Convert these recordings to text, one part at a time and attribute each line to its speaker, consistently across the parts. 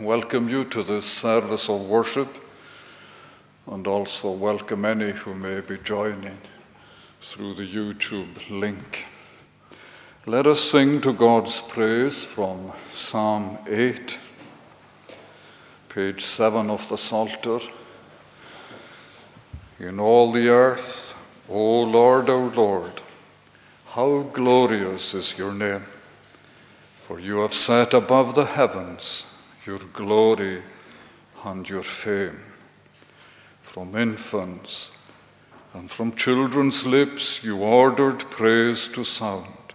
Speaker 1: welcome you to this service of worship and also welcome any who may be joining through the YouTube link. Let us sing to God's praise from Psalm 8, page 7 of the Psalter. In all the earth, O Lord, O Lord, how glorious is your name! For you have set above the heavens your glory and your fame. From infants and from children's lips you ordered praise to sound,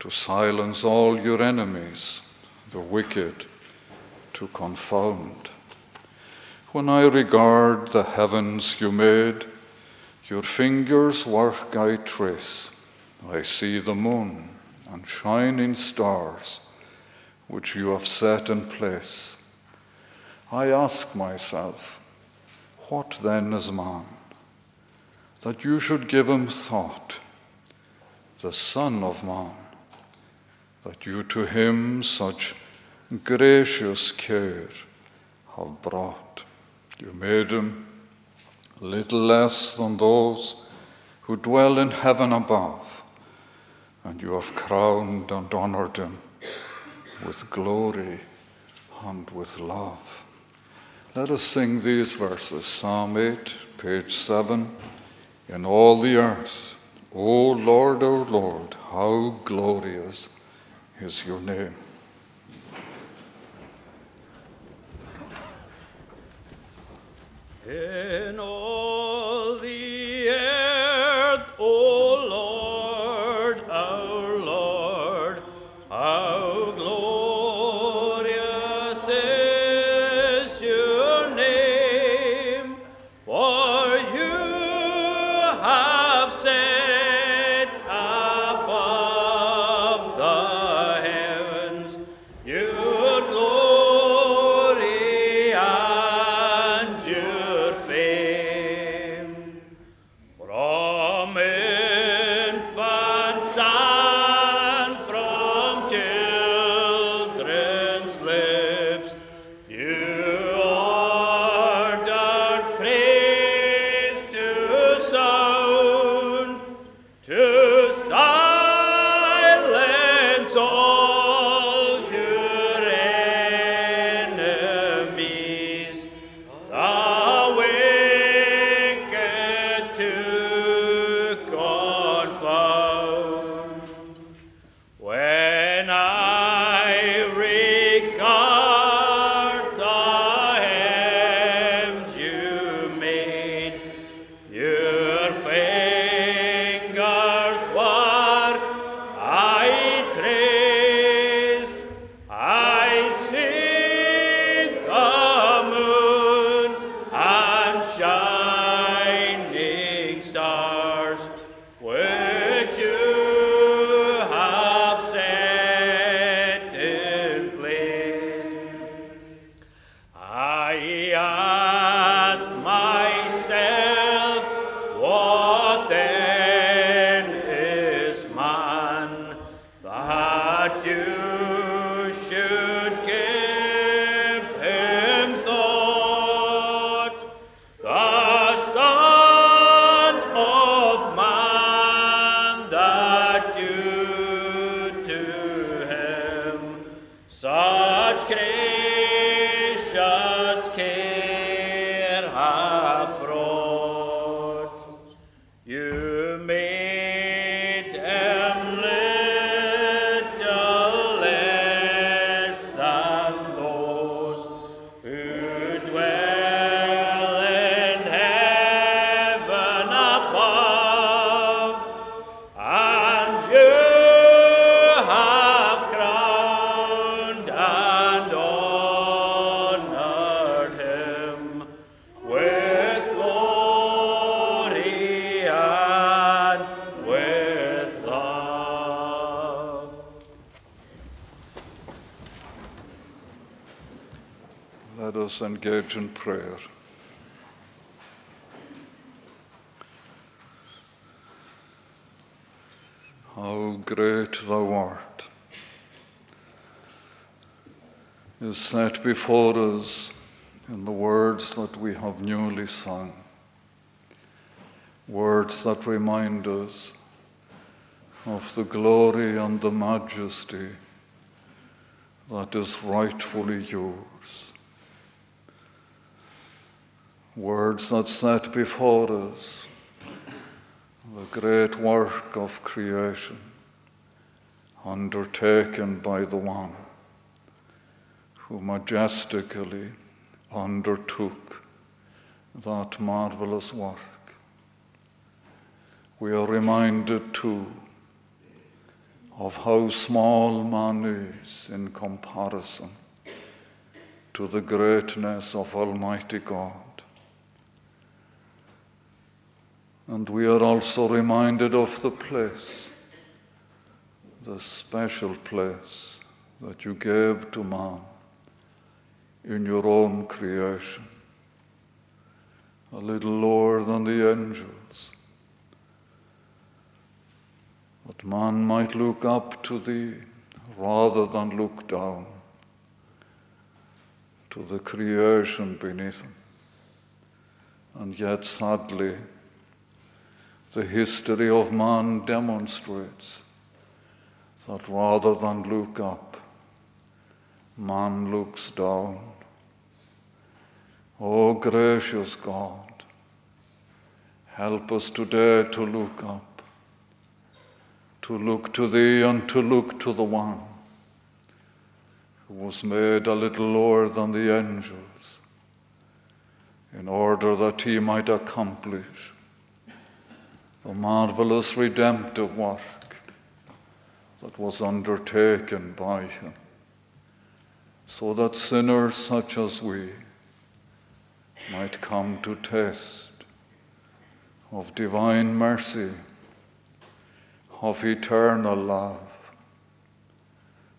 Speaker 1: to silence all your enemies, the wicked to confound. When I regard the heavens you made, your fingers' work I trace. I see the moon and shining stars which you have set in place. I ask myself, what then is man? That you should give him thought, the Son of Man, that you to him such gracious care have brought. You made him little less than those who dwell in heaven above and you have crowned and honored him with glory and with love. Let us sing these verses Psalm 8, page 7. In all the earth, O Lord, O Lord, how glorious is your name.
Speaker 2: In all
Speaker 1: engage in prayer. How great thou art! is set before us in the words that we have newly sung. Words that remind us of the glory and the majesty that is rightfully yours. Words that set before us the great work of creation undertaken by the one who majestically undertook that marvelous work. We are reminded too of how small man is in comparison to the greatness of Almighty God. And we are also reminded of the place, the special place that you gave to man in your own creation, a little lower than the angels, that man might look up to thee rather than look down to the creation beneath him. And yet, sadly, the history of man demonstrates that rather than look up, man looks down. Oh, gracious God, help us today to look up, to look to Thee and to look to the One who was made a little lower than the angels in order that He might accomplish the marvelous redemptive work that was undertaken by Him so that sinners such as we might come to taste of divine mercy, of eternal love,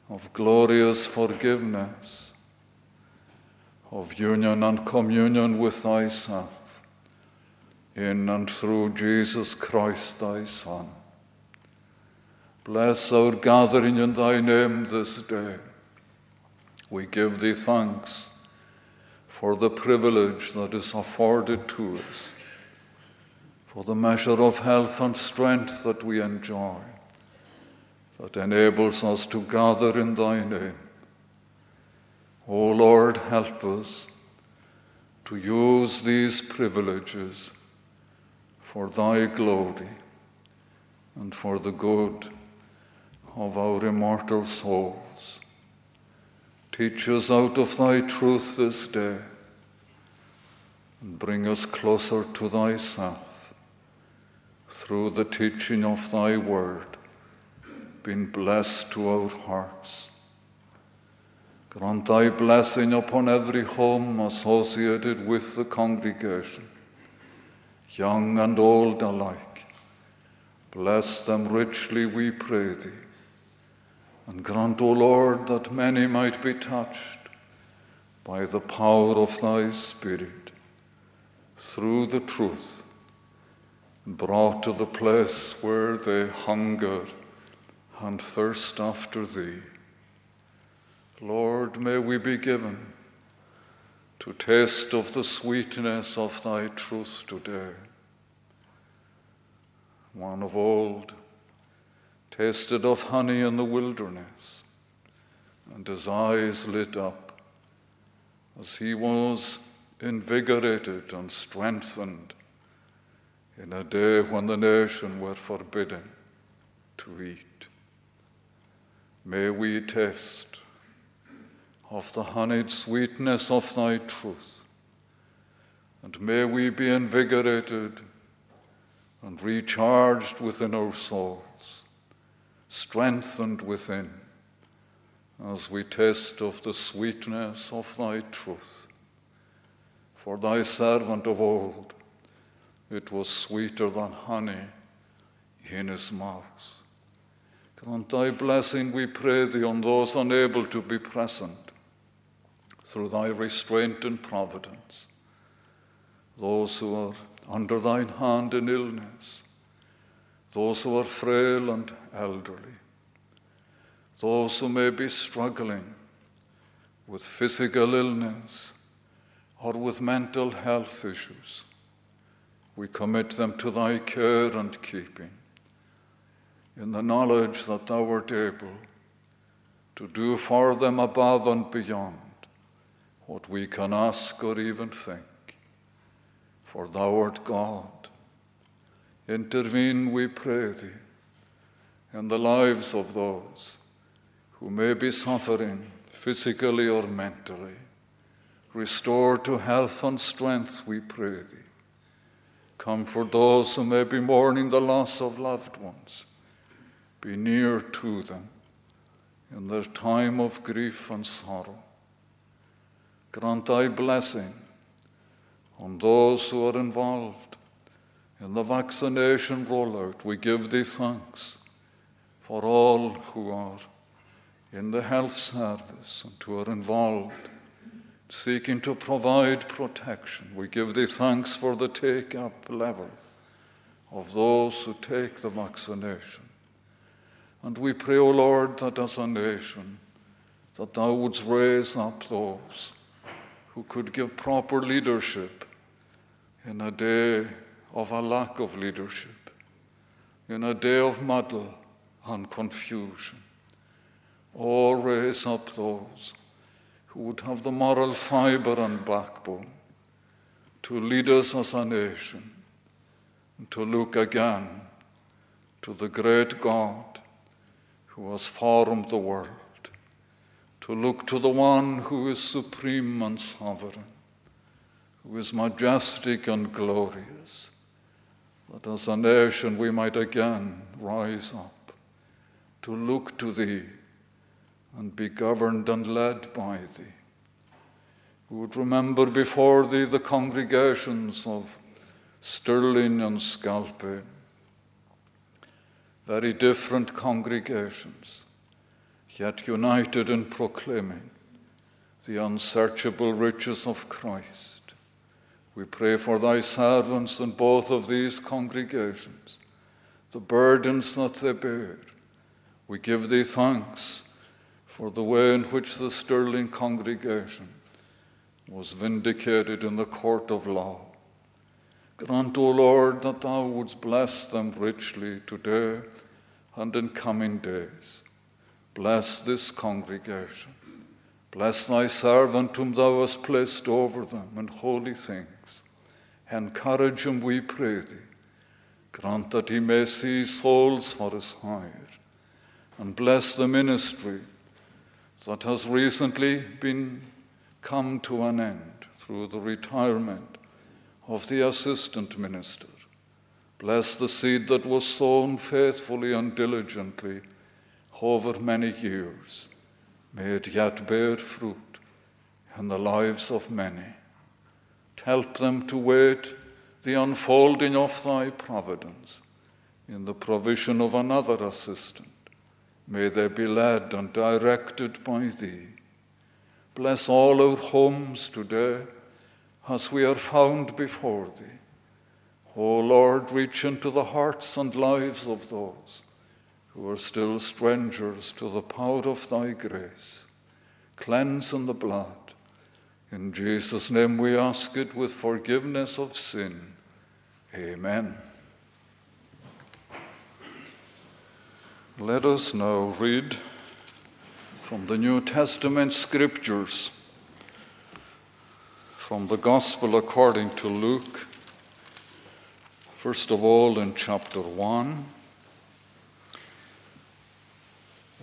Speaker 1: of glorious forgiveness, of union and communion with thyself in and through Jesus Christ thy Son. Bless our gathering in thy name this day we give thee thanks for the privilege that is afforded to us, for the measure of health and strength that we enjoy, that enables us to gather in thy name. O Lord, help us to use these privileges for thy glory and for the good of our immortal souls. Teach us out of thy truth this day and bring us closer to thyself through the teaching of thy word. Been blessed to our hearts. Grant thy blessing upon every home associated with the congregation, young and old alike. Bless them richly, we pray thee. And grant, O Lord, that many might be touched by the power of thy Spirit through the truth, brought to the place where they hunger and thirst after thee. Lord, may we be given to taste of the sweetness of thy truth today. One of old tasted of honey in the wilderness, and his eyes lit up as he was invigorated and strengthened in a day when the nation were forbidden to eat. May we taste of the honeyed sweetness of thy truth, and may we be invigorated and recharged within our souls, strengthened within, as we taste of the sweetness of thy truth. For thy servant of old, it was sweeter than honey in his mouth. Grant thy blessing, we pray thee, on those unable to be present through thy restraint and providence, those who are under thine hand in illness, those who are frail and elderly, those who may be struggling with physical illness or with mental health issues. We commit them to thy care and keeping in the knowledge that thou art able to do for them above and beyond what we can ask or even think. For thou art God. Intervene, we pray thee, in the lives of those who may be suffering physically or mentally. Restore to health and strength, we pray thee. Comfort those who may be mourning the loss of loved ones. Be near to them in their time of grief and sorrow. Grant thy blessing on those who are involved in the vaccination rollout. We give thee thanks for all who are in the health service and who are involved seeking to provide protection. We give thee thanks for the take up level of those who take the vaccination. And we pray, O Lord, that as a nation, that thou wouldst raise up those who could give proper leadership in a day of a lack of leadership, in a day of muddle and confusion. Or raise up those who would have the moral fiber and backbone to lead us as a nation and to look again to the great God who has formed the world, to look to the one who is supreme and sovereign, who is majestic and glorious, that as a nation we might again rise up to look to thee and be governed and led by thee. We would remember before thee the congregations of Stirling and Scalpay, very different congregations, yet united in proclaiming the unsearchable riches of Christ. We pray for thy servants in both of these congregations, the burdens that they bear. We give thee thanks for the way in which the Stirling congregation was vindicated in the court of law. Grant, O Lord, that thou wouldst bless them richly today and in coming days. Bless this congregation. Bless thy servant whom thou hast placed over them in holy things. Encourage him, we pray thee. Grant that he may see souls for his hire, and bless the ministry that has recently been come to an end through the retirement of the assistant minister. Bless the seed that was sown faithfully and diligently over many years. May it yet bear fruit in the lives of many. Help them to wait the unfolding of thy providence in the provision of another assistant May they be led and directed by Thee. Bless all our homes today as we are found before Thee. O Lord, reach into the hearts and lives of those who are still strangers to the power of Thy grace. Cleanse in the blood. In Jesus' name we ask it with forgiveness of sin. Amen. Let us now read from the New Testament scriptures, from the Gospel according to Luke, first of all in chapter 1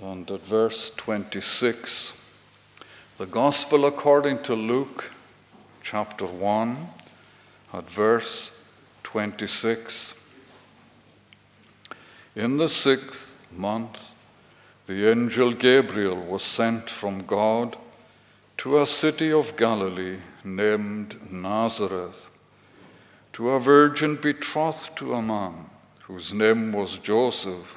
Speaker 1: and at verse 26. The Gospel according to Luke, chapter 1, at verse 26. In the sixth month, the angel Gabriel was sent from God to a city of Galilee named Nazareth, to a virgin betrothed to a man whose name was Joseph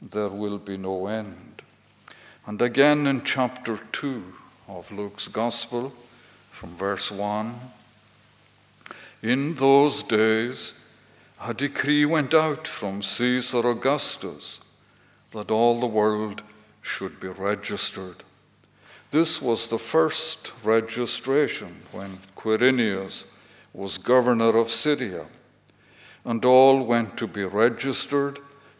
Speaker 1: there will be no end. And again in chapter 2 of Luke's Gospel, from verse 1 In those days, a decree went out from Caesar Augustus that all the world should be registered. This was the first registration when Quirinius was governor of Syria, and all went to be registered,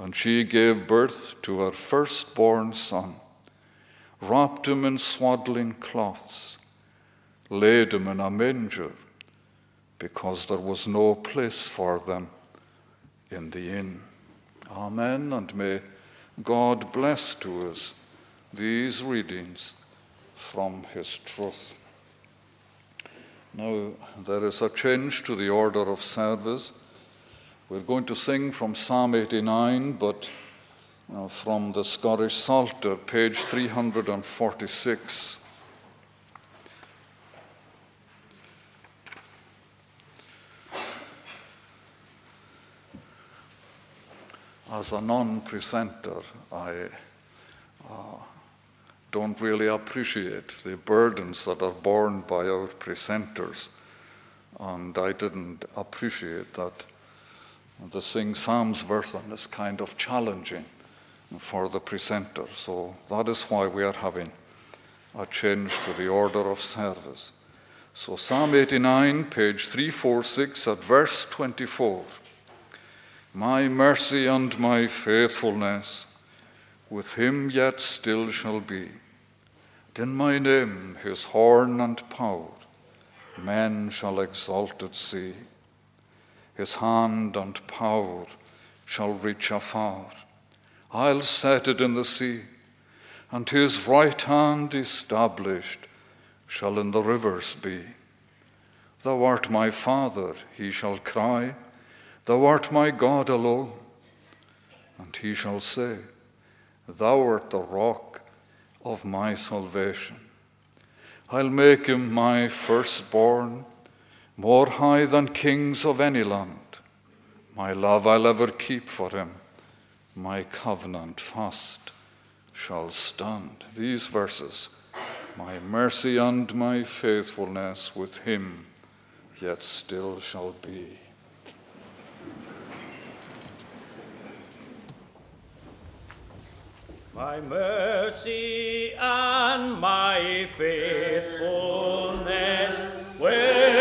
Speaker 1: And she gave birth to her firstborn son, wrapped him in swaddling cloths, laid him in a manger, because there was no place for them in the inn. Amen. And may God bless to us these readings from His truth. Now, there is a change to the order of service. We're going to sing from Psalm 89, but from the Scottish Psalter, page 346. as a non precentor, I uh, don't really appreciate the burdens that are borne by our precentors. And I didn't appreciate that the Sing Psalms version is kind of challenging for the precentor. So that is why we are having a change to the order of service. So, Psalm 89, page 346, at verse 24 my mercy and my faithfulness with him yet still shall be. And in my name his horn and power men shall exalted see. His hand and power shall reach afar. I'll set it in the sea, and his right hand established shall in the rivers be. Thou art my father, he shall cry Thou art my God alone. And he shall say, Thou art the rock of my salvation. I'll make him my firstborn, more high than kings of any land. My love I'll ever keep for him, my covenant fast shall stand. These verses, my mercy and my faithfulness with him yet still shall be.
Speaker 2: My mercy and my faithfulness with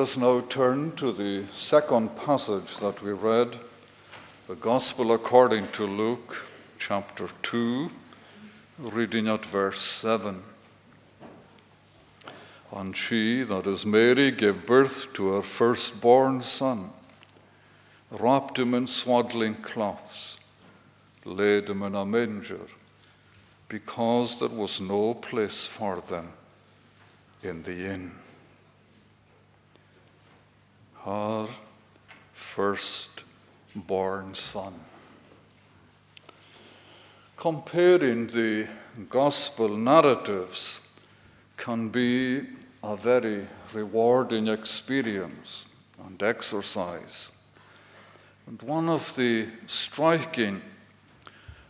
Speaker 1: us now turn to the second passage that we read, the Gospel according to Luke, chapter 2, reading at verse 7. And she, that is Mary, gave birth to her firstborn son, wrapped him in swaddling cloths, laid him in a manger, because there was no place for them in the inn. Her firstborn son. Comparing the gospel narratives can be a very rewarding experience and exercise. And one of the striking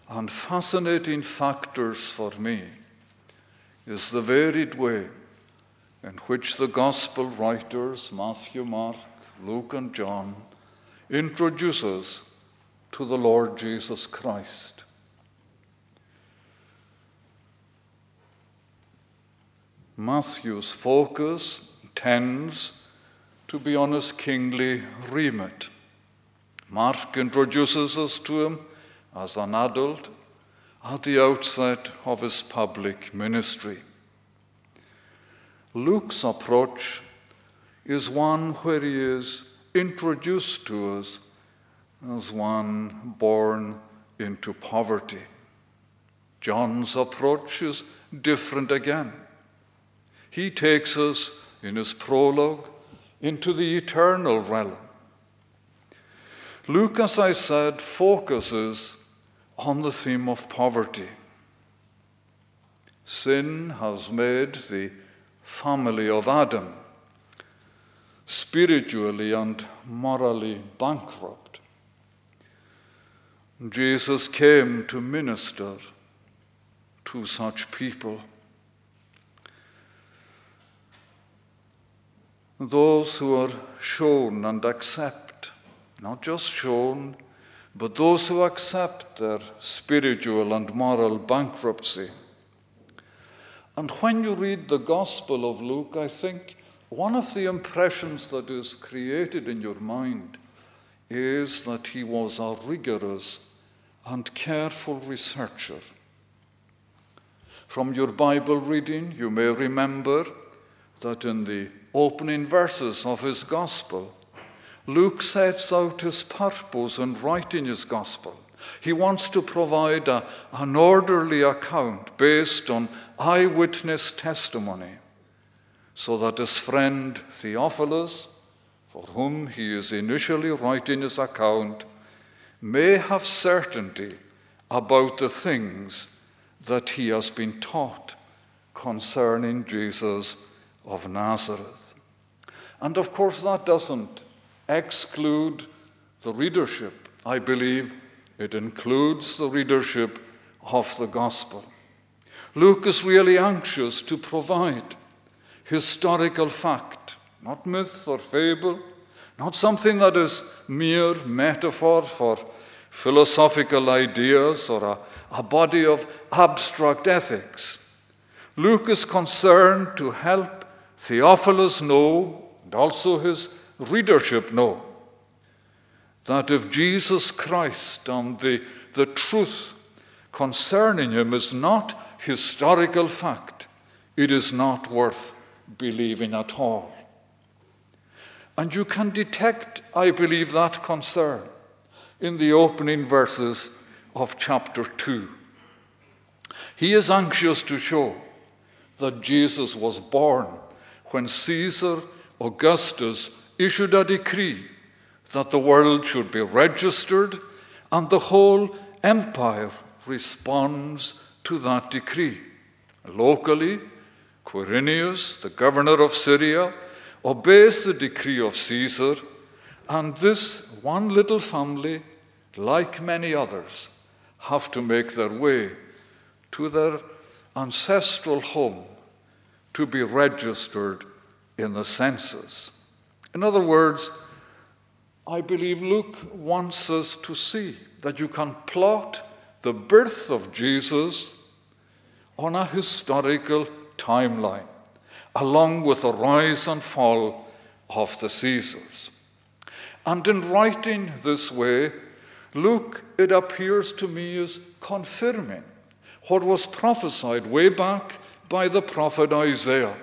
Speaker 1: and fascinating factors for me is the varied way in which the gospel writers, Matthew, Mark, Luke, and John, introduce us to the Lord Jesus Christ. Matthew's focus tends to be on his kingly remit. Mark introduces us to him as an adult at the outset of his public ministry. Luke's approach is one where he is introduced to us as one born into poverty. John's approach is different again. He takes us in his prologue into the eternal realm. Luke, as I said, focuses on the theme of poverty. Sin has made the family of Adam spiritually and morally bankrupt. Jesus came to minister to such people. those who are shown and accept, not just shown, but those who accept their spiritual and moral bankruptcy. And when you read the Gospel of Luke, I think one of the impressions that is created in your mind is that he was a rigorous and careful researcher. From your Bible reading, you may remember that in the opening verses of his gospel, Luke sets out his purpose in writing his gospel. He wants to provide a, an orderly account based on eyewitness testimony so that his friend Theophilus, for whom he is initially writing his account, may have certainty about the things that he has been taught concerning Jesus of Nazareth. And of course, that doesn't exclude the readership. I believe it includes the readership of the gospel. Luke is really anxious to provide historical fact, not myth or fable, not something that is mere metaphor for philosophical ideas or a, a body of abstract ethics. Luke is concerned to help Theophilus know, and also his readership know, that if Jesus Christ and the, the truth concerning him is not historical fact, it is not worth believing at all. And you can detect, I believe, that concern in the opening verses of chapter 2. He is anxious to show that Jesus was born when Caesar Augustus issued a decree that the world should be registered, and the whole empire responds to that decree. Locally, Quirinius, the governor of Syria, obeys the decree of Caesar, and this one little family, like many others, have to make their way to their ancestral home to be registered in the census. In other words, I believe Luke wants us to see that you can plot the birth of Jesus on a historical timeline, along with the rise and fall of the Caesars. And in writing this way, Luke, it appears to me, is confirming what was prophesied way back by the prophet Isaiah.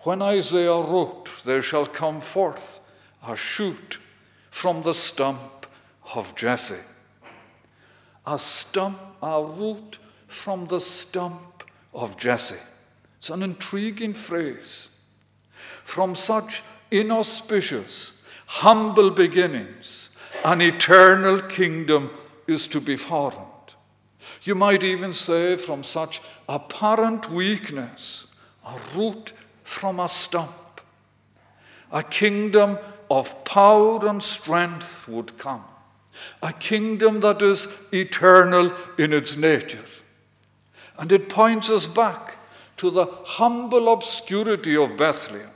Speaker 1: When Isaiah wrote, There shall come forth a shoot from the stump of Jesse. A stump, a root from the stump of Jesse. It's an intriguing phrase. From such inauspicious, humble beginnings, an eternal kingdom is to be formed. You might even say, from such apparent weakness, a root from a stump. A kingdom of power and strength would come. A kingdom that is eternal in its nature. And it points us back to the humble obscurity of Bethlehem.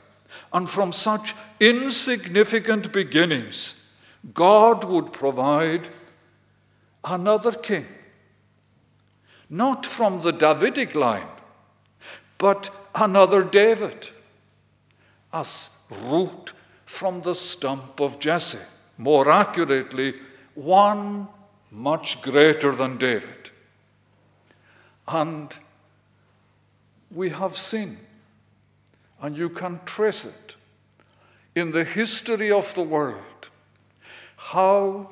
Speaker 1: And from such insignificant beginnings, God would provide another king. Not from the Davidic line, but another David, as root from the stump of Jesse. More accurately, one much greater than David. And we have seen, and you can trace it in the history of the world, how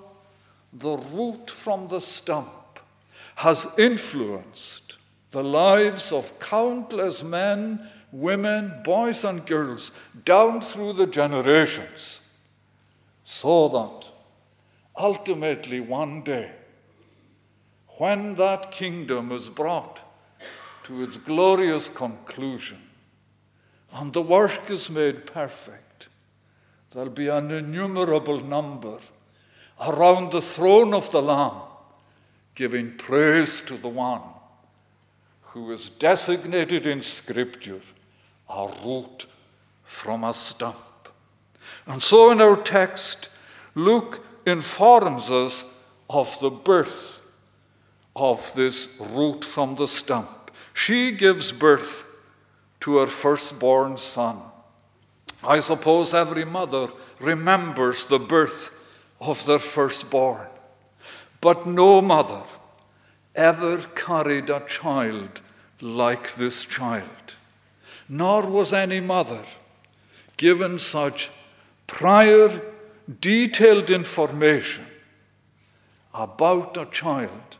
Speaker 1: the root from the stump has influenced the lives of countless men, women, boys, and girls down through the generations, so that ultimately one day, when that kingdom is brought to its glorious conclusion and the work is made perfect, there'll be an innumerable number around the throne of the Lamb giving praise to the one who is designated in Scripture a root from a stump. And so in our text, Luke informs us of the birth of this root from the stump. She gives birth to her firstborn son. I suppose every mother remembers the birth of their firstborn. But no mother ever carried a child like this child, nor was any mother given such prior detailed information about a child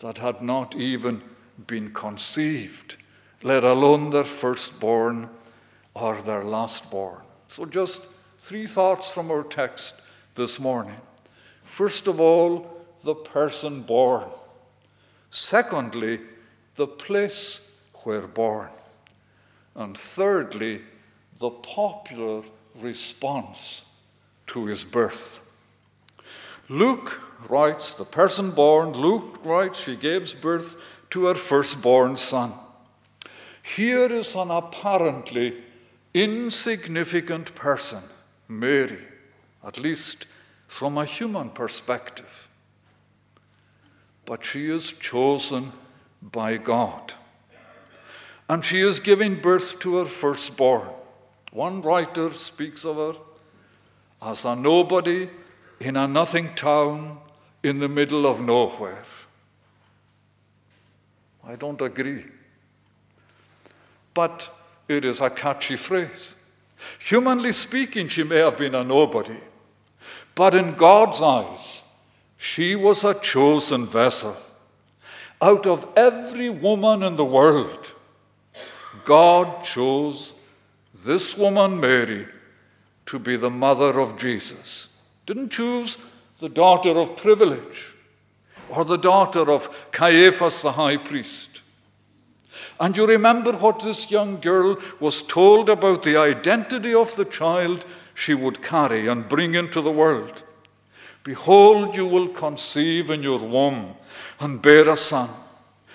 Speaker 1: that had not even been conceived, let alone their firstborn or their lastborn. So, just three thoughts from our text this morning. First of all, the person born. Secondly, the place where born. And thirdly, the popular response to his birth. Luke writes, the person born, Luke writes, she gives birth to her firstborn son. Here is an apparently insignificant person, Mary, at least from a human perspective but she is chosen by God. And she is giving birth to her firstborn. One writer speaks of her as a nobody in a nothing town in the middle of nowhere. I don't agree. But it is a catchy phrase. Humanly speaking, she may have been a nobody, but in God's eyes, she was a chosen vessel. Out of every woman in the world, God chose this woman, Mary, to be the mother of Jesus. Didn't choose the daughter of privilege or the daughter of Caiaphas the high priest. And you remember what this young girl was told about the identity of the child she would carry and bring into the world. Behold, you will conceive in your womb and bear a son,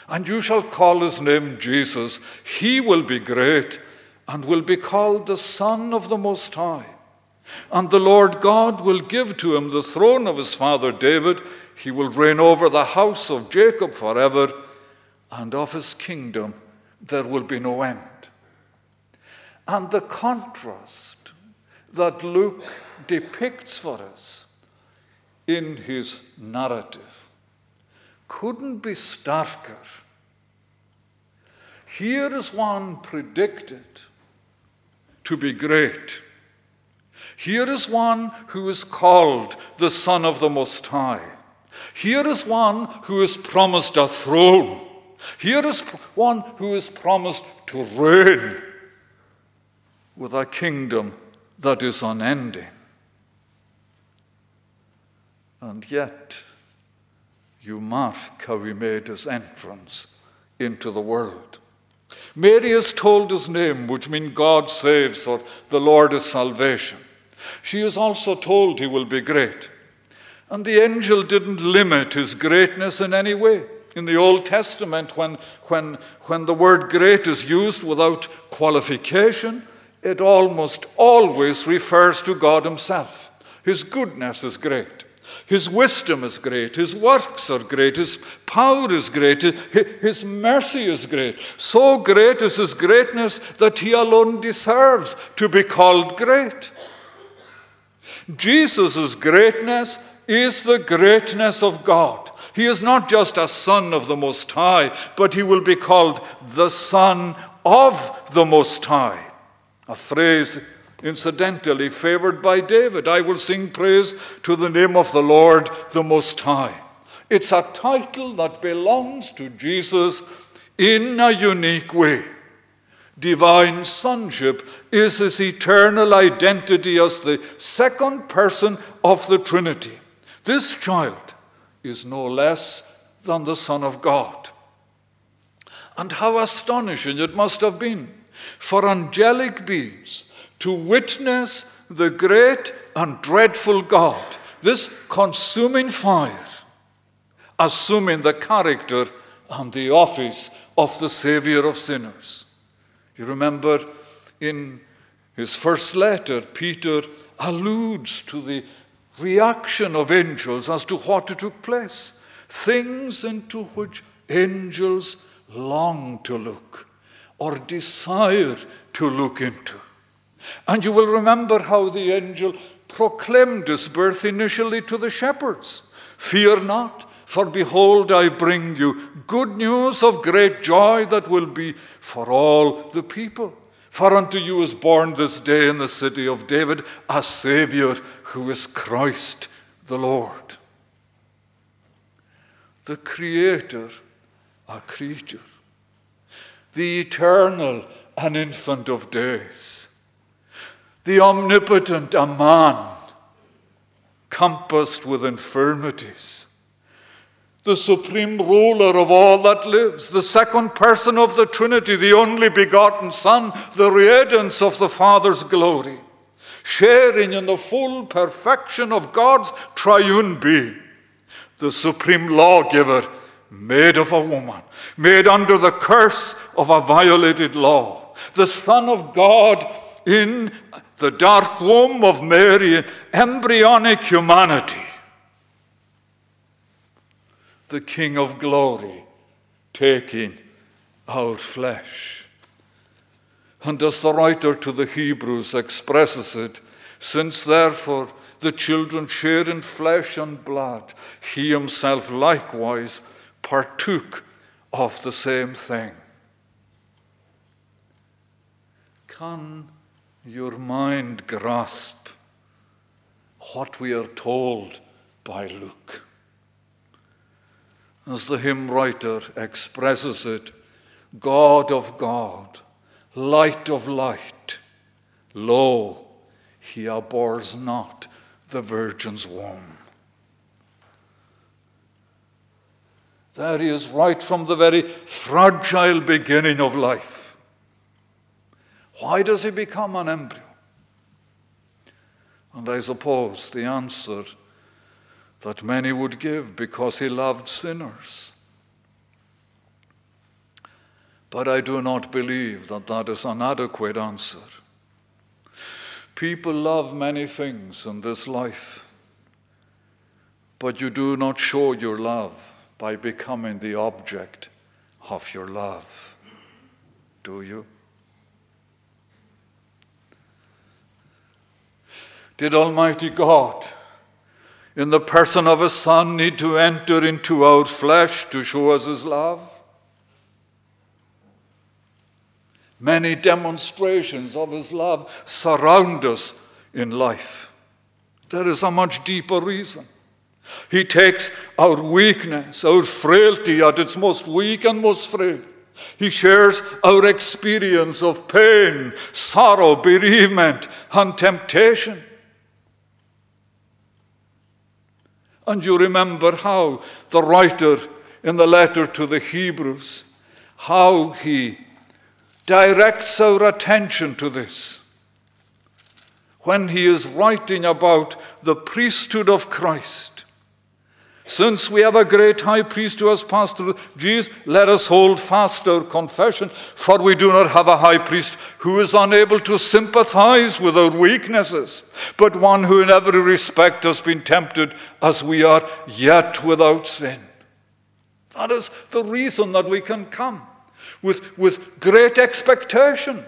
Speaker 1: and you shall call his name Jesus. He will be great and will be called the Son of the Most High. And the Lord God will give to him the throne of his father David. He will reign over the house of Jacob forever, and of his kingdom there will be no end. And the contrast that Luke depicts for us in his narrative couldn't be starker. Here is one predicted to be great. Here is one who is called the Son of the Most High. Here is one who is promised a throne. Here is one who is promised to reign with a kingdom that is unending. And yet, you mark how he made his entrance into the world. Mary is told his name, which means God saves or the Lord is salvation. She is also told he will be great. And the angel didn't limit his greatness in any way. In the Old Testament, when, when, when the word great is used without qualification, it almost always refers to God Himself. His goodness is great. His wisdom is great. His works are great. His power is great. His mercy is great. So great is His greatness that He alone deserves to be called great. Jesus' greatness is the greatness of God. He is not just a son of the Most High, but he will be called the Son of the Most High. A phrase incidentally favored by David I will sing praise to the name of the Lord the Most High. It's a title that belongs to Jesus in a unique way. Divine sonship is his eternal identity as the second person of the Trinity. This child is no less than the Son of God. And how astonishing it must have been for angelic beings to witness the great and dreadful God, this consuming fire, assuming the character and the office of the Savior of sinners. You remember in his first letter, Peter alludes to the reaction of angels as to what took place, things into which angels long to look or desire to look into. And you will remember how the angel proclaimed his birth initially to the shepherds Fear not, for behold, I bring you good news of great joy that will be for all the people. For unto you is born this day in the city of David a Saviour who is Christ the Lord. The Creator, a creature. The eternal, an infant of days. The omnipotent, a man, compassed with infirmities the supreme ruler of all that lives, the second person of the Trinity, the only begotten Son, the radiance of the Father's glory, sharing in the full perfection of God's triune being, the supreme lawgiver, made of a woman, made under the curse of a violated law, the Son of God in the dark womb of Mary, embryonic humanity the King of glory taking our flesh. And as the writer to the Hebrews expresses it, since therefore the children share in flesh and blood, he himself likewise partook of the same thing. Can your mind grasp what we are told by Luke? As the hymn writer expresses it God of God, light of light, lo, he abhors not the Virgin's womb. There he is, right from the very fragile beginning of life. Why does he become an embryo? And I suppose the answer that many would give because he loved sinners. But I do not believe that that is an adequate answer. People love many things in this life, but you do not show your love by becoming the object of your love, do you? did Almighty God, in the person of His Son, need to enter into our flesh to show us His love? Many demonstrations of His love surround us in life. There is a much deeper reason. He takes our weakness, our frailty at its most weak and most frail. He shares our experience of pain, sorrow, bereavement, and temptation. And you remember how the writer in the letter to the Hebrews, how he directs our attention to this when he is writing about the priesthood of Christ. Since we have a great high priest who has passed through Jesus, let us hold fast our confession, for we do not have a high priest who is unable to sympathize with our weaknesses, but one who in every respect has been tempted as we are, yet without sin. That is the reason that we can come with, with great expectation,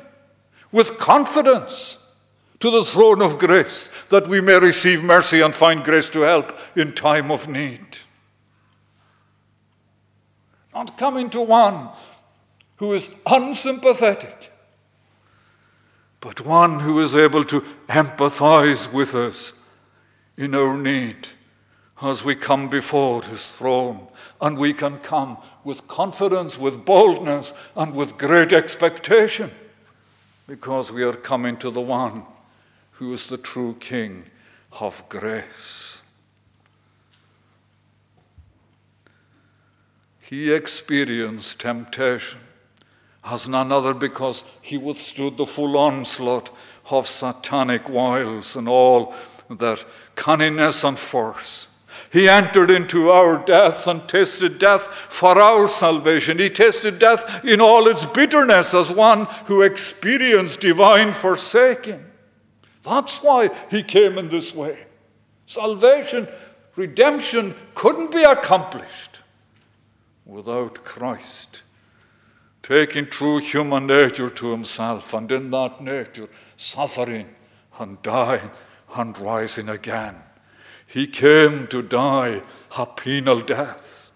Speaker 1: with confidence to the throne of grace, that we may receive mercy and find grace to help in time of need. Not coming to one who is unsympathetic, but one who is able to empathize with us in our need as we come before his throne. And we can come with confidence, with boldness, and with great expectation because we are coming to the one who is the true King of grace. He experienced temptation as none other because he withstood the full onslaught of satanic wiles and all their cunningness and force. He entered into our death and tasted death for our salvation. He tasted death in all its bitterness as one who experienced divine forsaking. That's why he came in this way. Salvation, redemption couldn't be accomplished without Christ taking true human nature to himself, and in that nature, suffering and dying and rising again. He came to die a penal death.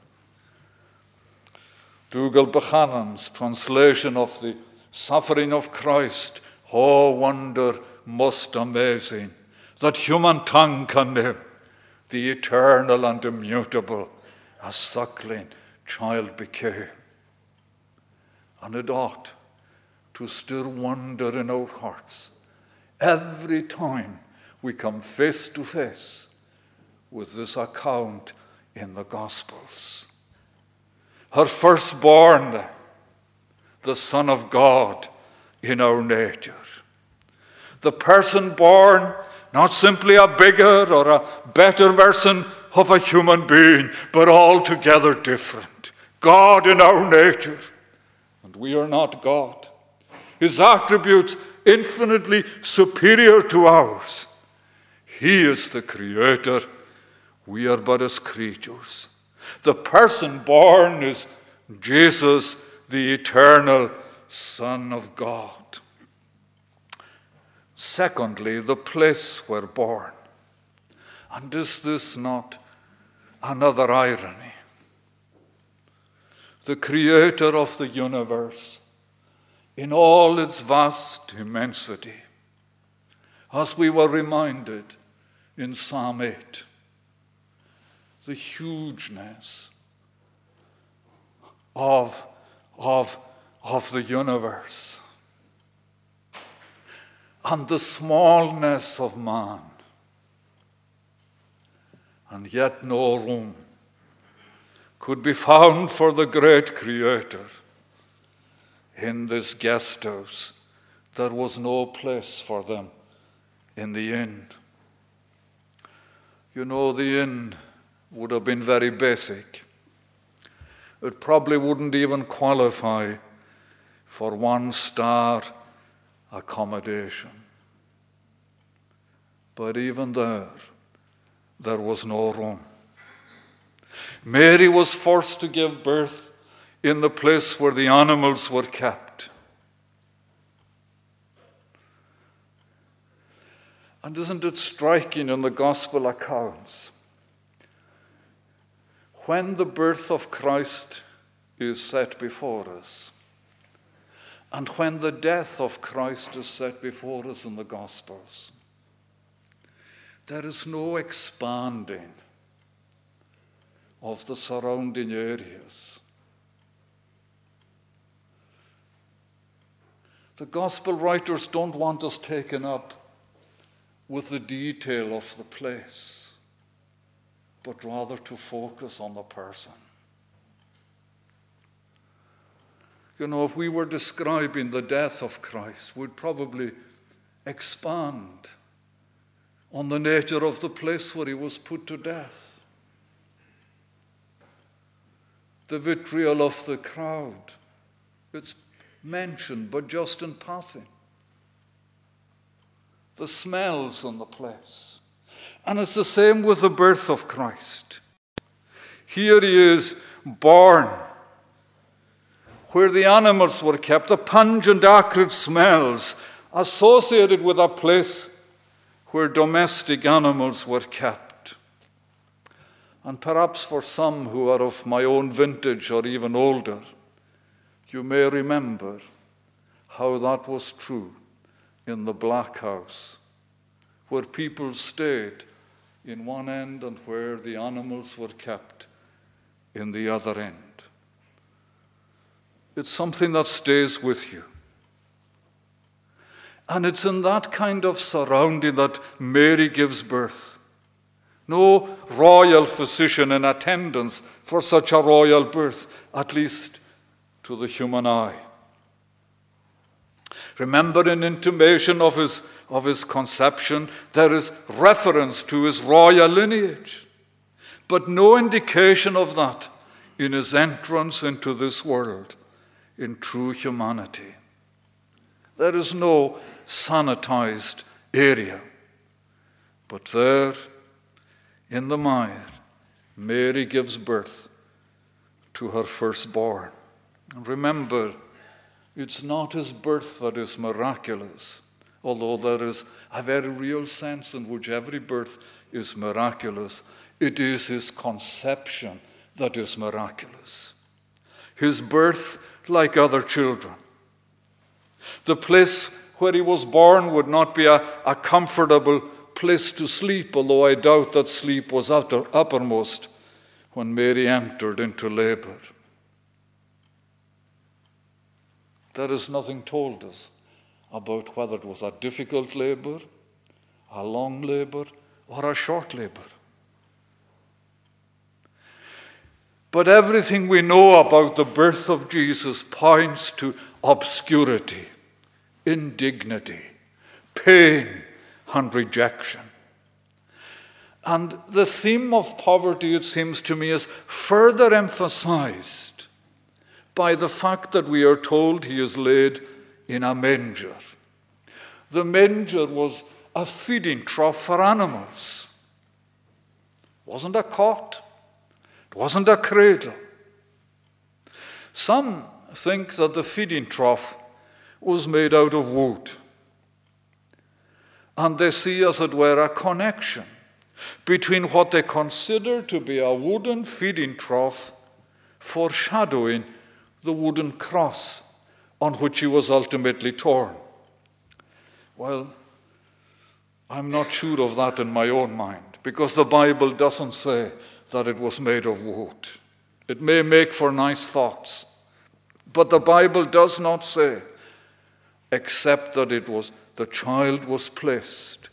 Speaker 1: Dugald Buchanan's translation of the suffering of Christ, oh wonder most amazing that human tongue can name the eternal and immutable, a suckling child became. And it ought to stir wonder in our hearts every time we come face to face with this account in the Gospels. Her firstborn, the Son of God in our nature the person born not simply a bigger or a better version of a human being, but altogether different. God in our nature, and we are not God. His attributes infinitely superior to ours. He is the creator, we are but as creatures. The person born is Jesus, the eternal Son of God. Secondly, the place we're born. And is this not another irony? The creator of the universe, in all its vast immensity, as we were reminded in Psalm 8, the hugeness of, of, of the universe and the smallness of man, and yet no room could be found for the great Creator in this guest house. There was no place for them in the inn. You know, the inn would have been very basic. It probably wouldn't even qualify for one star accommodation. But even there, there was no room. Mary was forced to give birth in the place where the animals were kept. And isn't it striking in the gospel accounts? When the birth of Christ is set before us, and when the death of Christ is set before us in the Gospels, there is no expanding of the surrounding areas. The Gospel writers don't want us taken up with the detail of the place, but rather to focus on the person. You know, if we were describing the death of Christ, we'd probably expand on the nature of the place where he was put to death. The vitriol of the crowd, it's mentioned, but just in passing. The smells in the place. And it's the same with the birth of Christ. Here he is born where the animals were kept, the pungent, acrid smells associated with a place where domestic animals were kept. And perhaps for some who are of my own vintage or even older, you may remember how that was true in the Black House, where people stayed in one end and where the animals were kept in the other end. It's something that stays with you. And it's in that kind of surrounding that Mary gives birth. No royal physician in attendance for such a royal birth, at least to the human eye. Remember, in intimation of his, of his conception, there is reference to his royal lineage, but no indication of that in his entrance into this world in true humanity. There is no sanitized area, but there in the mire, Mary gives birth to her firstborn. Remember, it's not his birth that is miraculous, although there is a very real sense in which every birth is miraculous. It is his conception that is miraculous. His birth like other children. The place where he was born would not be a, a comfortable place to sleep, although I doubt that sleep was utter, uppermost when Mary entered into labor. There is nothing told us about whether it was a difficult labor, a long labor, or a short labor. But everything we know about the birth of Jesus points to obscurity, indignity, pain, and rejection. And the theme of poverty, it seems to me, is further emphasized by the fact that we are told he is laid in a manger. The manger was a feeding trough for animals. It wasn't a cot wasn't a cradle. Some think that the feeding trough was made out of wood. And they see, as it were, a connection between what they consider to be a wooden feeding trough foreshadowing the wooden cross on which he was ultimately torn. Well, I'm not sure of that in my own mind because the Bible doesn't say that it was made of wood. It may make for nice thoughts, but the Bible does not say, except that it was the child was placed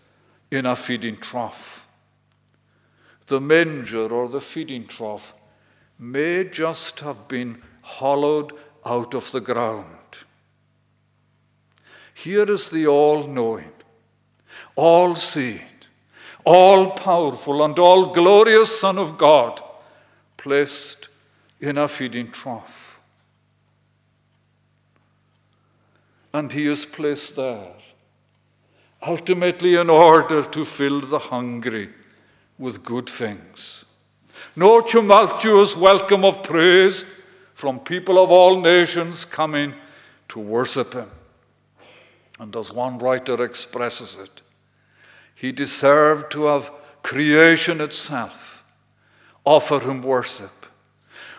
Speaker 1: in a feeding trough. The manger or the feeding trough may just have been hollowed out of the ground. Here is the all knowing, all seeing, all powerful and all glorious Son of God, placed in a feeding trough. And he is placed there, ultimately in order to fill the hungry with good things. No tumultuous welcome of praise from people of all nations coming to worship him. And as one writer expresses it, He deserved to have creation itself offer him worship,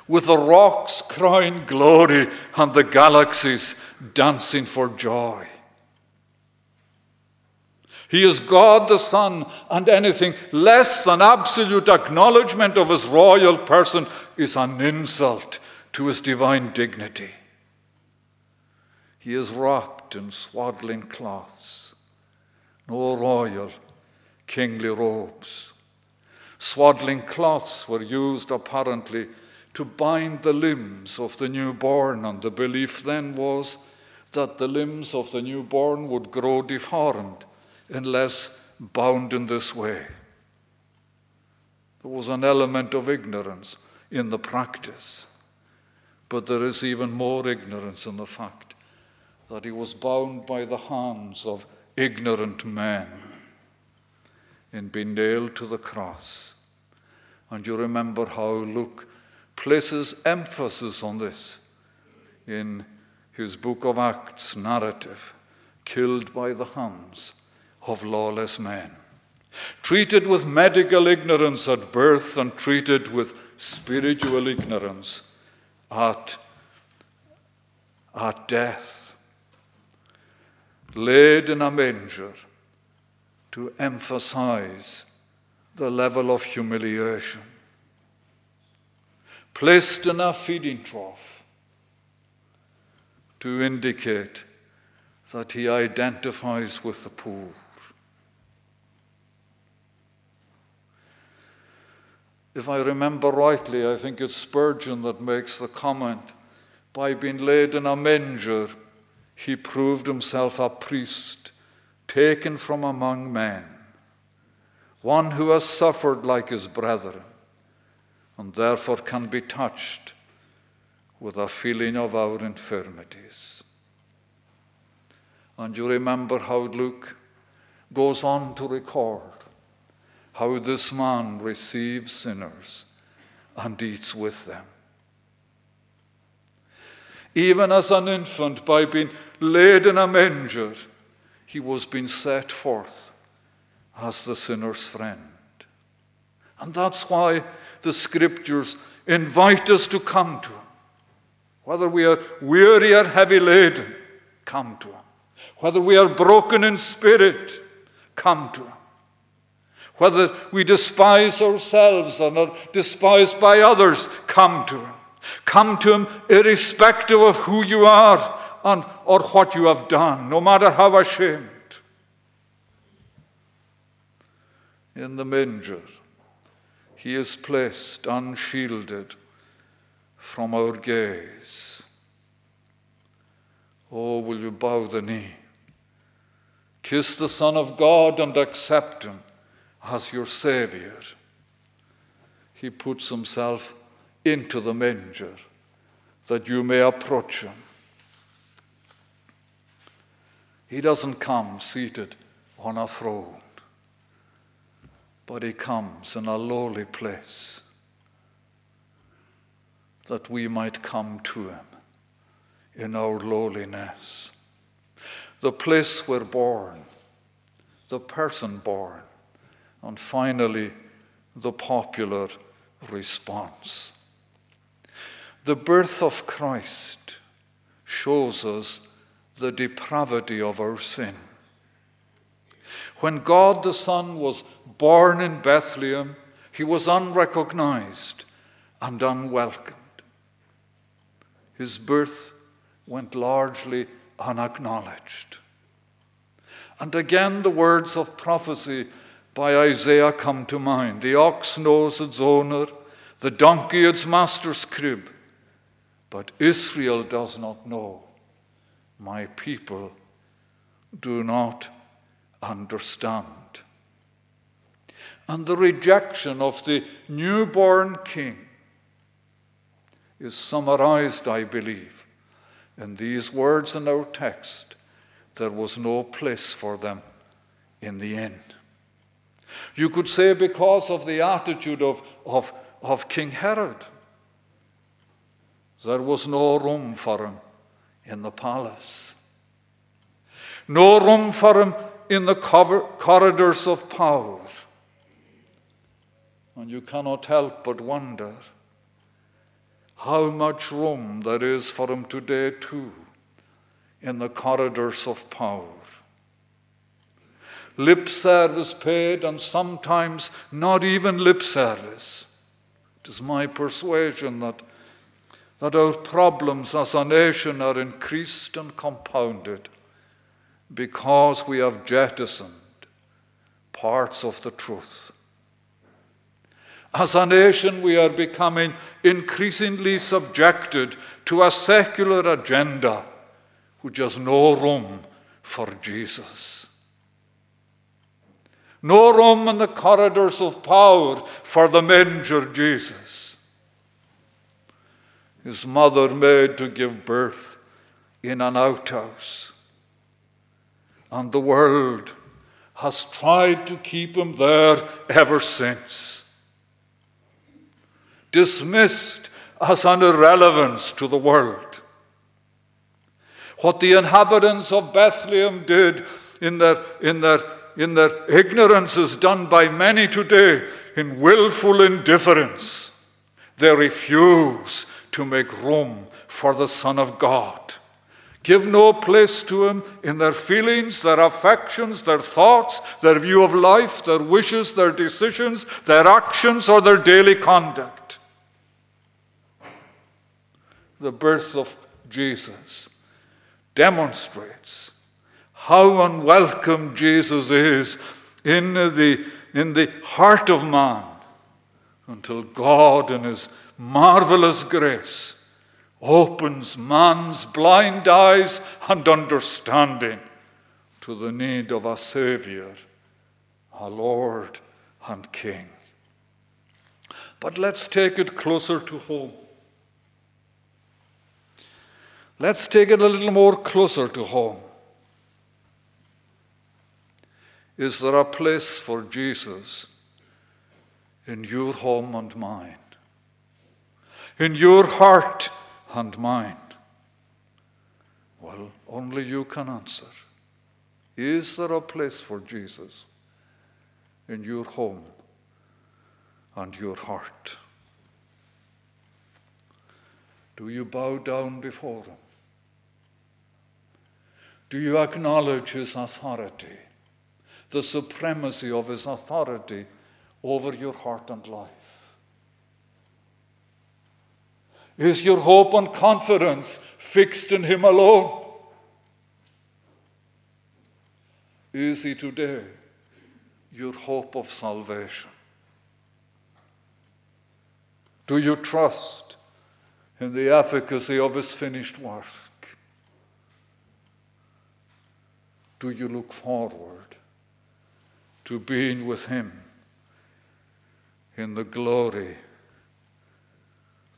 Speaker 1: with the rocks crying glory and the galaxies dancing for joy. He is God the Son, and anything less than absolute acknowledgement of his royal person is an insult to his divine dignity. He is wrapped in swaddling cloths, no royal, kingly robes. Swaddling cloths were used apparently to bind the limbs of the newborn, and the belief then was that the limbs of the newborn would grow deformed unless bound in this way. There was an element of ignorance in the practice, but there is even more ignorance in the fact that he was bound by the hands of ignorant men in being nailed to the cross. And you remember how Luke places emphasis on this in his book of Acts narrative, killed by the hands of lawless men. Treated with medical ignorance at birth and treated with spiritual ignorance at, at death. Laid in a manger to emphasize the level of humiliation. Placed in a feeding trough to indicate that he identifies with the poor. If I remember rightly, I think it's Spurgeon that makes the comment by being laid in a manger, he proved himself a priest taken from among men, one who has suffered like his brethren, and therefore can be touched with a feeling of our infirmities. And you remember how Luke goes on to record how this man receives sinners and eats with them. Even as an infant, by being laid in a manger, he was being set forth as the sinner's friend. And that's why the scriptures invite us to come to him. Whether we are weary or heavy laden, come to him. Whether we are broken in spirit, come to him whether we despise ourselves or are despised by others, come to Him. Come to Him irrespective of who you are and, or what you have done, no matter how ashamed. In the manger, He is placed unshielded from our gaze. Oh, will you bow the knee? Kiss the Son of God and accept Him as your Savior. He puts Himself into the manger that you may approach Him. He doesn't come seated on a throne, but He comes in a lowly place that we might come to Him in our lowliness. The place we're born, the person born, and finally, the popular response. The birth of Christ shows us the depravity of our sin. When God the Son was born in Bethlehem, he was unrecognized and unwelcomed. His birth went largely unacknowledged. And again, the words of prophecy by Isaiah come to mind. The ox knows its owner, the donkey its master's crib, but Israel does not know. My people do not understand. And the rejection of the newborn king is summarized, I believe, in these words in our text there was no place for them in the inn. You could say because of the attitude of, of, of King Herod. There was no room for him in the palace. No room for him in the corridors of power. And you cannot help but wonder how much room there is for him today, too, in the corridors of power. Lip service paid, and sometimes not even lip service. It is my persuasion that, that our problems as a nation are increased and compounded because we have jettisoned parts of the truth. As a nation, we are becoming increasingly subjected to a secular agenda which has no room for Jesus. No room in the corridors of power for the manger Jesus. His mother made to give birth in an outhouse. And the world has tried to keep him there ever since dismissed as an irrelevance to the world. What the inhabitants of Bethlehem did in their, in their, in their ignorance is done by many today in willful indifference. They refuse to make room for the Son of God. Give no place to him in their feelings, their affections, their thoughts, their view of life, their wishes, their decisions, their actions, or their daily conduct the birth of Jesus demonstrates how unwelcome Jesus is in the, in the heart of man until God, in His marvelous grace, opens man's blind eyes and understanding to the need of a Savior, a Lord and King. But let's take it closer to home. Let's take it a little more closer to home. Is there a place for Jesus in your home and mine? In your heart and mine? Well, only you can answer. Is there a place for Jesus in your home and your heart? Do you bow down before Him? Do you acknowledge his authority, the supremacy of his authority over your heart and life? Is your hope and confidence fixed in him alone? Is he today your hope of salvation? Do you trust in the efficacy of his finished work? do you look forward to being with Him in the glory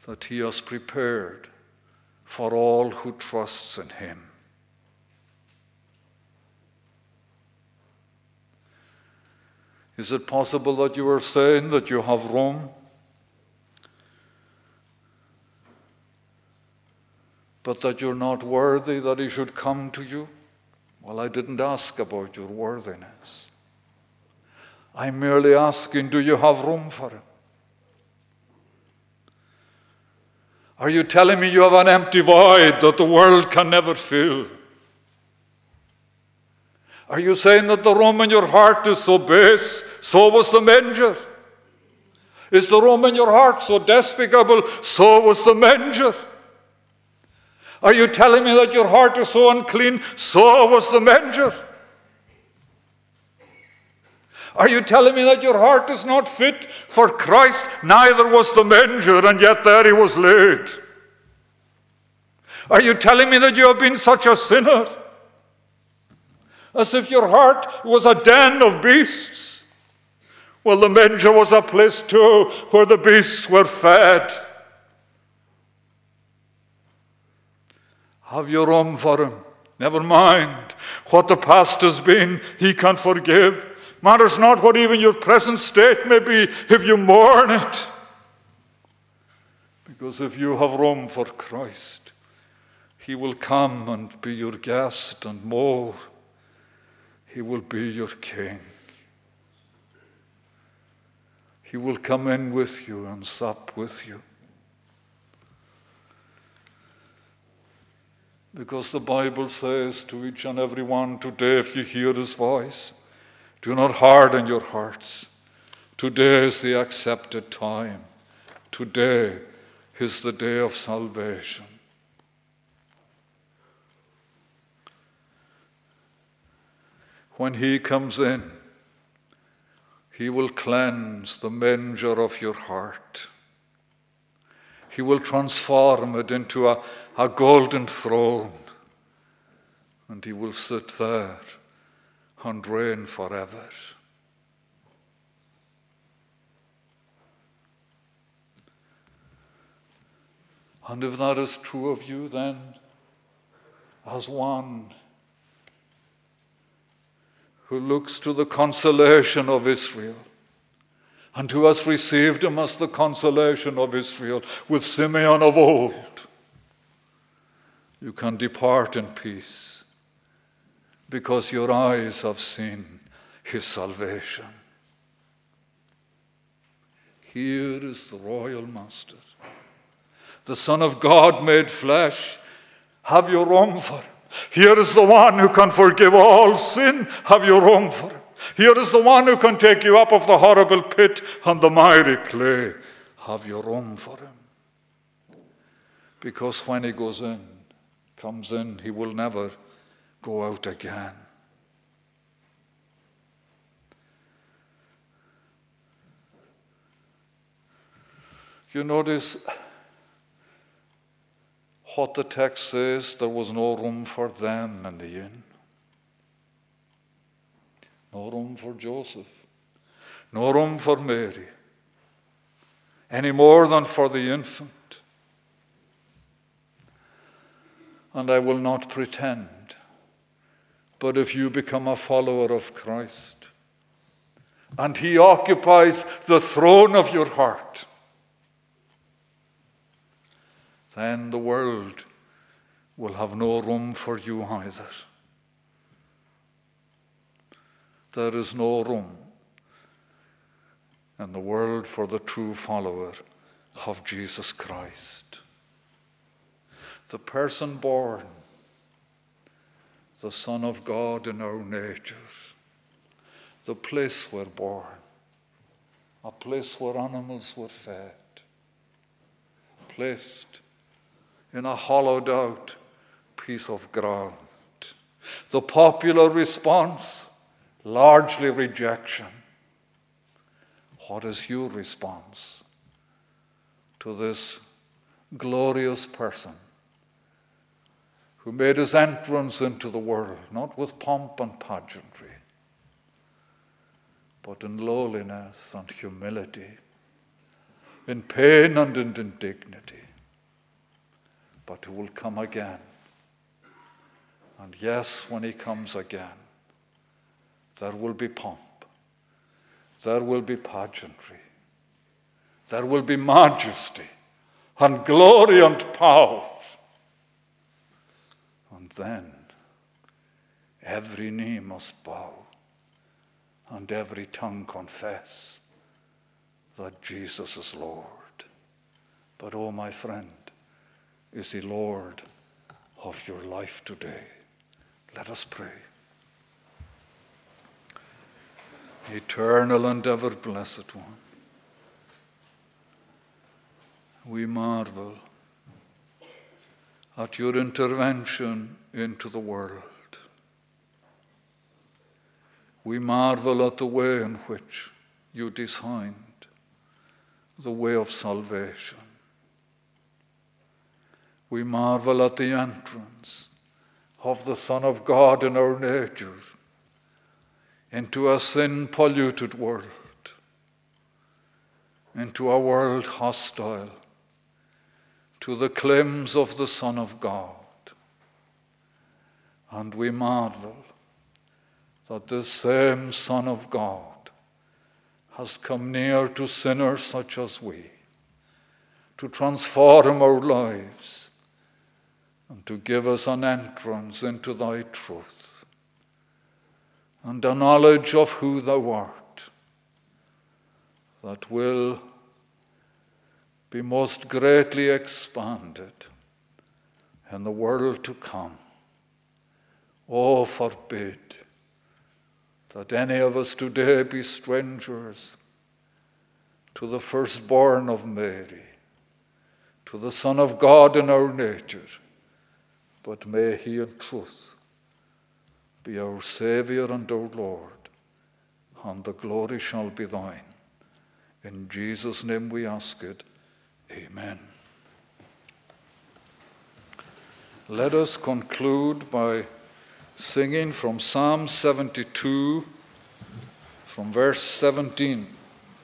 Speaker 1: that He has prepared for all who trusts in Him? Is it possible that you are saying that you have room? But that you're not worthy that he should come to you? Well, I didn't ask about your worthiness. I'm merely asking, do you have room for him? Are you telling me you have an empty void that the world can never fill? Are you saying that the room in your heart is so base, so was the manger? Is the room in your heart so despicable, so was the manger? Are you telling me that your heart is so unclean? So was the manger. Are you telling me that your heart is not fit for Christ? Neither was the manger, and yet there he was laid. Are you telling me that you have been such a sinner? As if your heart was a den of beasts. Well, the manger was a place too where the beasts were fed. Have your room for him. Never mind what the past has been, he can forgive. Matters not what even your present state may be if you mourn it. Because if you have room for Christ, he will come and be your guest and more. He will be your king. He will come in with you and sup with you. Because the Bible says to each and every one today, if you hear his voice, do not harden your hearts. Today is the accepted time. Today is the day of salvation. When he comes in, he will cleanse the manger of your heart. He will transform it into a, a golden throne, and he will sit there and reign forever. And if that is true of you, then, as one who looks to the consolation of Israel and who has received him as the consolation of Israel with Simeon of old, you can depart in peace because your eyes have seen his salvation. Here is the royal master, the Son of God made flesh. Have your room for him. Here is the one who can forgive all sin. Have your room for him. Here is the one who can take you up of the horrible pit and the miry clay. Have your room for him. Because when he goes in, comes in, he will never go out again. You notice what the text says there was no room for them in the inn. No room for Joseph. No room for Mary. Any more than for the infant. And I will not pretend, but if you become a follower of Christ, and He occupies the throne of your heart, then the world will have no room for you either. There is no room in the world for the true follower of Jesus Christ. The person born, the Son of God in our nature, the place we're born, a place where animals were fed, placed in a hollowed out piece of ground. The popular response, largely rejection. What is your response to this glorious person who made his entrance into the world, not with pomp and pageantry, but in lowliness and humility, in pain and in indignity? but who will come again. And yes, when he comes again, there will be pomp, there will be pageantry, there will be majesty and glory and power. And then every knee must bow and every tongue confess that Jesus is Lord. But, oh, my friend, is He Lord of your life today. Let us pray. Eternal and ever blessed one, we marvel at your intervention into the world. We marvel at the way in which you designed the way of salvation we marvel at the entrance of the Son of God in our nature into a sin polluted world, into a world hostile to the claims of the Son of God. And we marvel that this same Son of God has come near to sinners such as we to transform our lives and to give us an entrance into thy truth. and a knowledge of who thou art that will be most greatly expanded in the world to come. Oh, forbid that any of us today be strangers to the firstborn of Mary, to the Son of God in our nature, but may he in truth be our Saviour and our Lord, and the glory shall be thine. In Jesus' name we ask it. Amen. Let us conclude by singing from Psalm 72, from verse 17.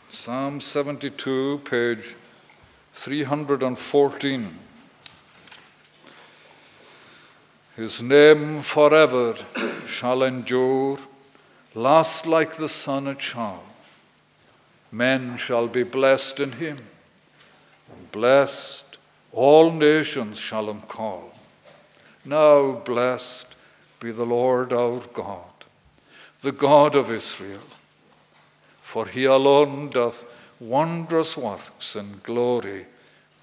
Speaker 1: Psalm 72, page 314. His name forever shall endure, last like the sun a shall. Men shall be blessed in him, and blessed all nations shall him call. Now blessed be the Lord our God, the God of Israel, for he alone doth wondrous works and glory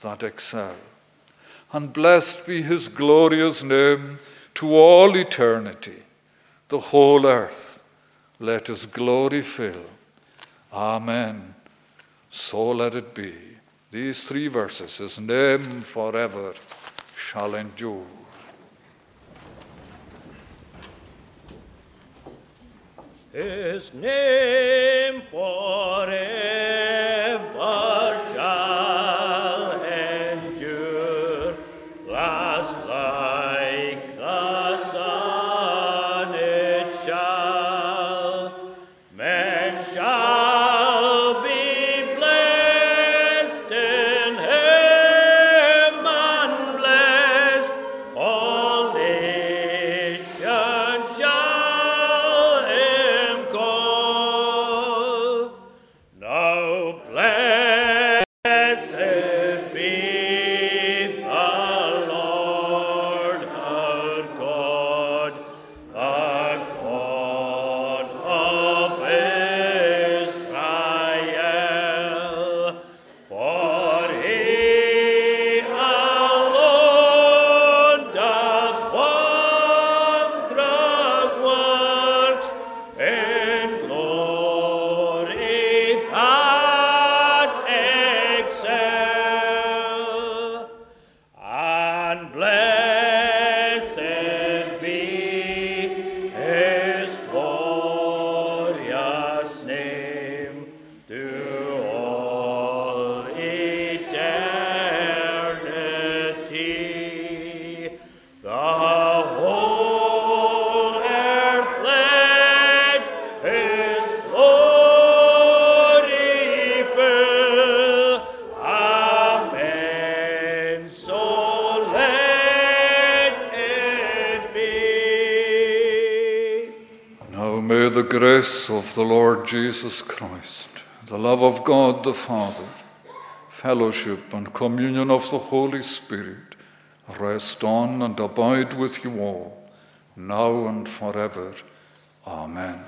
Speaker 1: that excel. And blessed be his glorious name to all eternity. The whole earth let his glory fill. Amen. So let it be. These three verses, his name forever shall endure.
Speaker 2: His name forever
Speaker 1: grace of the Lord Jesus Christ, the love of God the Father, fellowship and communion of the Holy Spirit rest on and abide with you all, now and forever. Amen.